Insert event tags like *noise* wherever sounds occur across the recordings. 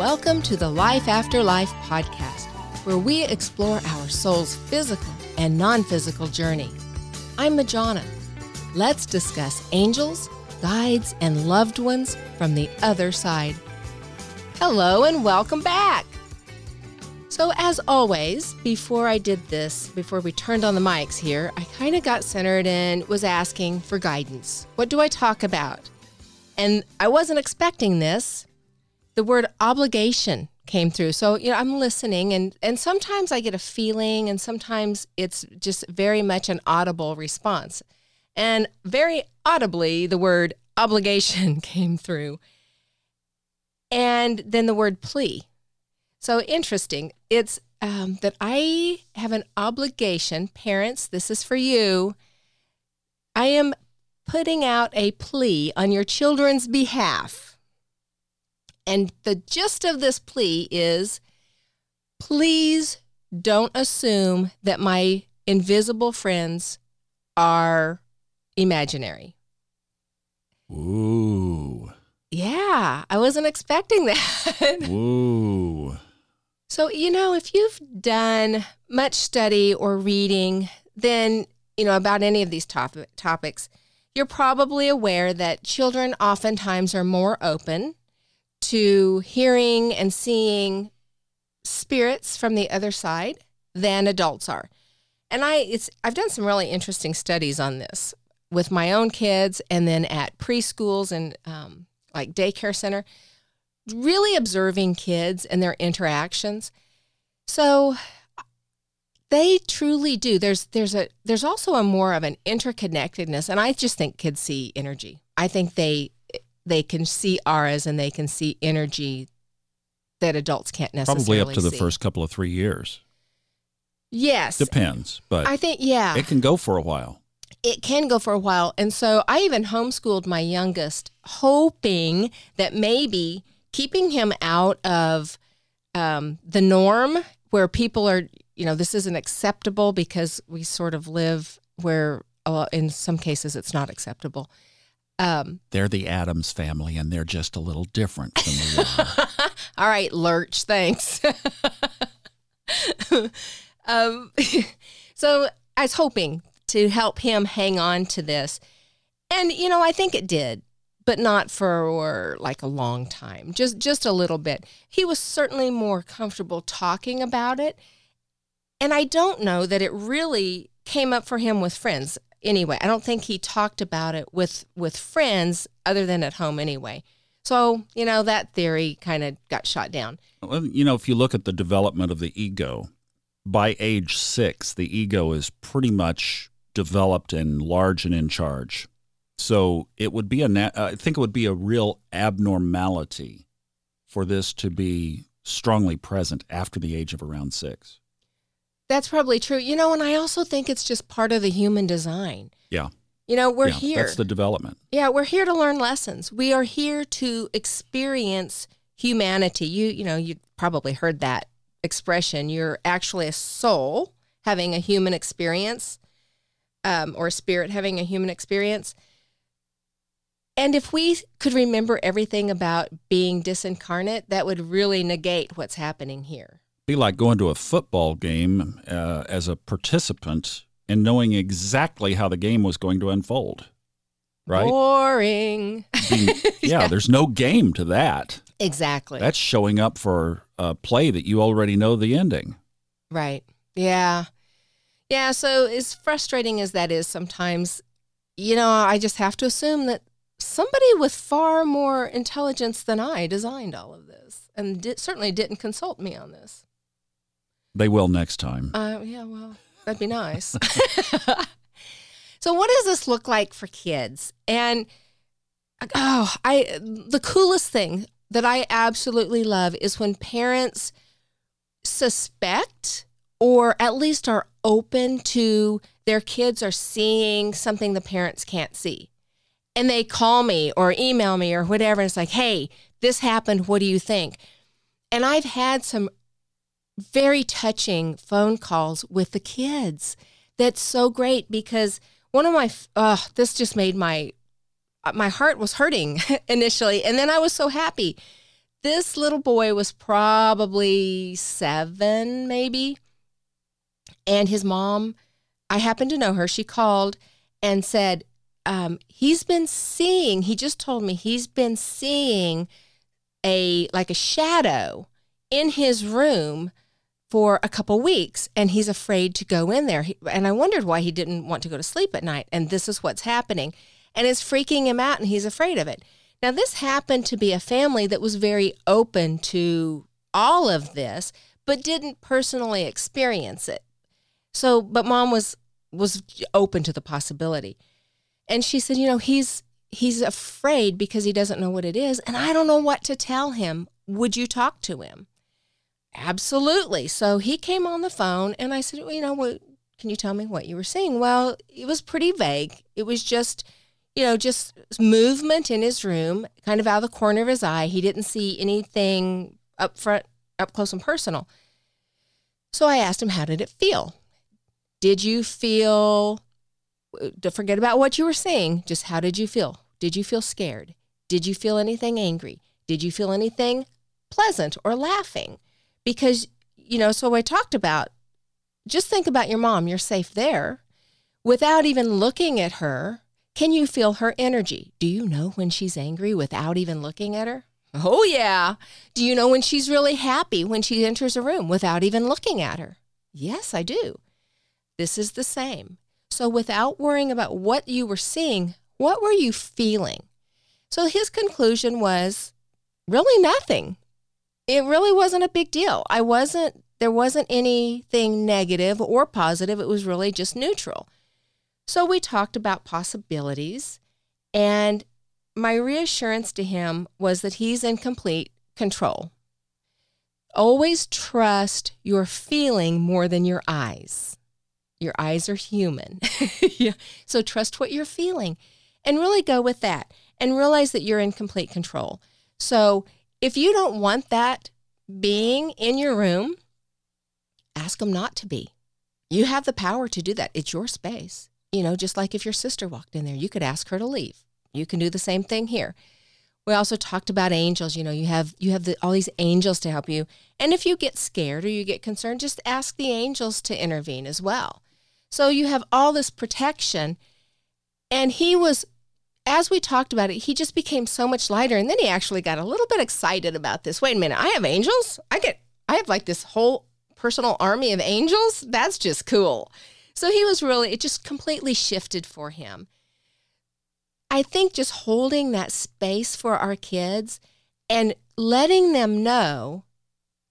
Welcome to the Life After Life podcast, where we explore our soul's physical and non physical journey. I'm Majona. Let's discuss angels, guides, and loved ones from the other side. Hello, and welcome back. So, as always, before I did this, before we turned on the mics here, I kind of got centered and was asking for guidance. What do I talk about? And I wasn't expecting this. The word obligation came through. So, you know, I'm listening and and sometimes I get a feeling and sometimes it's just very much an audible response. And very audibly the word *laughs* obligation came through. And then the word plea. So interesting. It's um, that I have an obligation, parents, this is for you. I am putting out a plea on your children's behalf. And the gist of this plea is please don't assume that my invisible friends are imaginary. Ooh. Yeah, I wasn't expecting that. *laughs* Ooh. So, you know, if you've done much study or reading, then, you know, about any of these top- topics, you're probably aware that children oftentimes are more open to hearing and seeing spirits from the other side than adults are. And I it's I've done some really interesting studies on this with my own kids and then at preschools and um, like daycare center really observing kids and their interactions. So they truly do. There's there's a there's also a more of an interconnectedness, and I just think kids see energy. I think they they can see auras and they can see energy that adults can't necessarily Probably up to the first couple of three years. Yes, Depends, but I think yeah, it can go for a while. it can go for a while. And so I even homeschooled my youngest, hoping that maybe keeping him out of um, the norm where people are, you know, this isn't acceptable because we sort of live where, uh, in some cases, it's not acceptable. Um, They're the Addams family, and they're just a little different than we are. *laughs* all right, Lurch, thanks. *laughs* um, *laughs* so I was hoping to help him hang on to this. And, you know, I think it did, but not for like a long time, just, just a little bit. He was certainly more comfortable talking about it. And I don't know that it really came up for him with friends anyway. I don't think he talked about it with, with friends other than at home anyway. So, you know, that theory kind of got shot down. well, you know, if you look at the development of the ego, by age six, the ego is pretty much developed and large and in charge. So it would be a, I think it would be a real abnormality for this to be strongly present after the age of around six. That's probably true. You know, and I also think it's just part of the human design. Yeah. You know, we're Yeah, here. That's the development. yeah, we're here to learn lessons. We are here to experience humanity. You, you know, you probably heard that expression. You're actually a soul having a human experience, um, or a spirit having a human experience. And if we could remember everything about being disincarnate, that would really negate what's happening here. Be like going to a football game uh, as a participant and knowing exactly how the game was going to unfold. Right? Boring. Being- *laughs* yeah, there's no game to that. Exactly. That's showing up for a play that you already know the ending. Right. Yeah. Yeah. So, as frustrating as that is sometimes, you know, I just have to assume that somebody with far more intelligence than I designed all of this and di- certainly didn't consult me on this. They will next time. Uh, yeah, well, that'd be nice. *laughs* so, what does this look like for kids? And oh, I the coolest thing that I absolutely love is when parents suspect or at least are open to their kids are seeing something the parents can't see. And they call me or email me or whatever. And it's like, hey, this happened. What do you think? And I've had some very touching phone calls with the kids. That's so great because one of my, uh, this just made my, my heart was hurting *laughs* initially. And then I was so happy This little boy was probably seven, maybe. And his mom, I happen to know her, she called and said, um, he's been seeing, he just told me he's been seeing a like a shadow in his room for a couple weeks and he's afraid to go in there. He, and I wondered why he didn't want to go to sleep at night. And this is what's happening. And it's freaking him out and he's afraid of it. Now, this happened to be a family that was very open to all of this, but didn't personally experience it. So, but mom was was open to the possibility. And she said, you know, he's he's afraid because he doesn't know what it is and I don't know what to tell him. Would you talk to him? Absolutely. So he came on the phone and I said, well, you know, what can you tell me what you were seeing? Well, it was pretty vague. It was just, you know, just movement in his room, kind of out of the corner of his eye. He didn't see anything up front, up close and personal. So I asked him, how did it feel? Did you feel, to forget about what you were seeing, just how did you feel? Did you feel scared? Did you feel anything angry? Did you feel anything pleasant or laughing? Because, you know, so I talked about just think about your mom, you're safe there. Without even looking at her, can you feel her energy? Do you know when she's angry without even looking at her? Oh, yeah. Do you know when she's really happy when she enters a room without even looking at her? Yes, I do. This is the same. So, without worrying about what you were seeing, what were you feeling? So, his conclusion was really nothing. It really wasn't a big deal. I wasn't, there wasn't anything negative or positive. It was really just neutral. So, we talked about possibilities, and my reassurance to him was that he's in complete control. Always trust your feeling more than your eyes. Your eyes are human. *laughs* yeah. So trust what you're feeling and really go with that and realize that you're in complete control. So if you don't want that being in your room, ask them not to be. You have the power to do that. It's your space. You know, just like if your sister walked in there, you could ask her to leave. You can do the same thing here. We also talked about angels. You know, you have you have the, all these angels to help you. And if you get scared or you get concerned, just ask the angels to intervene as well. So you have all this protection. And he was, as we talked about it, he just became so much lighter. And then he actually got a little bit excited about this. Wait a minute, I have angels? I get, I have like this whole personal army of angels? That's just cool. So he was really, it just completely shifted for him. I think just holding that space for our kids and letting them know,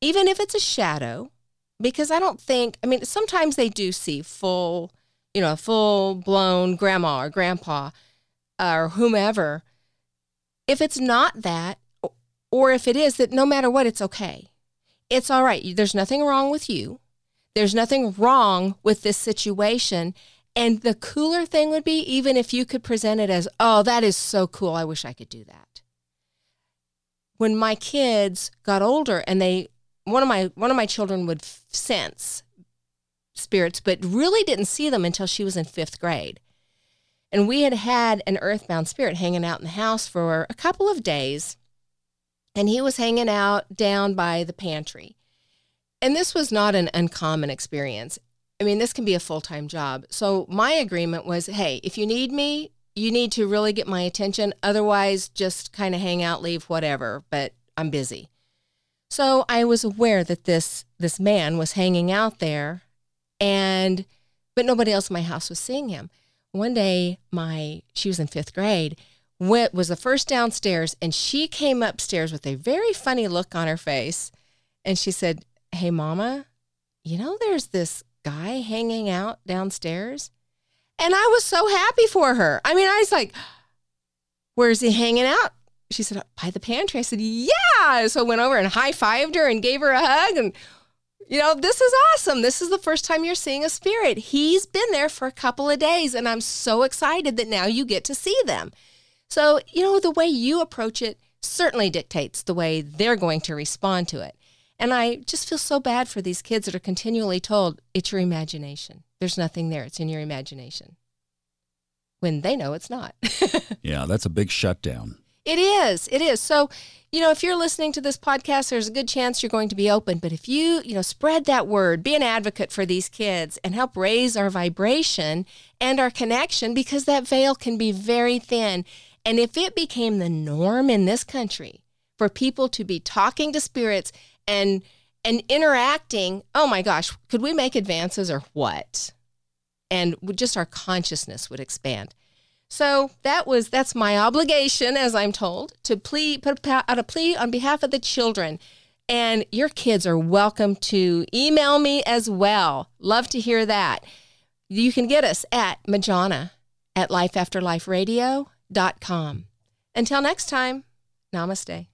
even if it's a shadow, because I don't think, I mean, sometimes they do see full, you know, full blown grandma or grandpa or whomever. If it's not that, or if it is, that no matter what, it's okay. It's all right. There's nothing wrong with you. There's nothing wrong with this situation. And the cooler thing would be even if you could present it as, oh, that is so cool. I wish I could do that. When my kids got older and they one of my one of my children would sense spirits, but really didn't see them until she was in fifth grade. And we had had an earthbound spirit hanging out in the house for a couple of days. And he was hanging out down by the pantry. And this was not an uncommon experience. I mean, this can be a full time job. So my agreement was hey, if you need me, you need to really get my attention. Otherwise, just kind of hang out, leave, whatever. But I'm busy. So I was aware that this this man was hanging out there and but nobody else in my house was seeing him. One day my she was in 5th grade, went was the first downstairs and she came upstairs with a very funny look on her face and she said, "Hey mama, you know there's this guy hanging out downstairs?" And I was so happy for her. I mean, I was like, "Where's he hanging out?" she said, by the pantry. I said, yeah. So I went over and high fived her and gave her a hug. And, you know, this is awesome. This is the first time you're seeing a spirit. He's been there for a couple of days. And I'm so excited that now you get to see them. So, you know, the way you approach it certainly dictates the way they're going to respond to it. And I just feel so bad for these kids that are continually told, it's your imagination. There's nothing there. It's in your imagination. When they know it's not. *laughs* yeah, that's a big shutdown It is. It is. So, you know, if you're listening to this podcast, there's a good chance you're going to be open. But if you, you know, spread that word, be an advocate for these kids and help raise our vibration and our connection because that veil can be very thin. And if it became the norm in this country for people to be talking to spirits and and interacting, oh my gosh, could we make advances or what? And just our consciousness would expand. So that was that's my obligation, as I'm told, to plea put out a plea on behalf of the children. And your kids are welcome to email me as well. Love to hear that. You can get us at Majona at lifeafterliferadio.com. Until next time, namaste.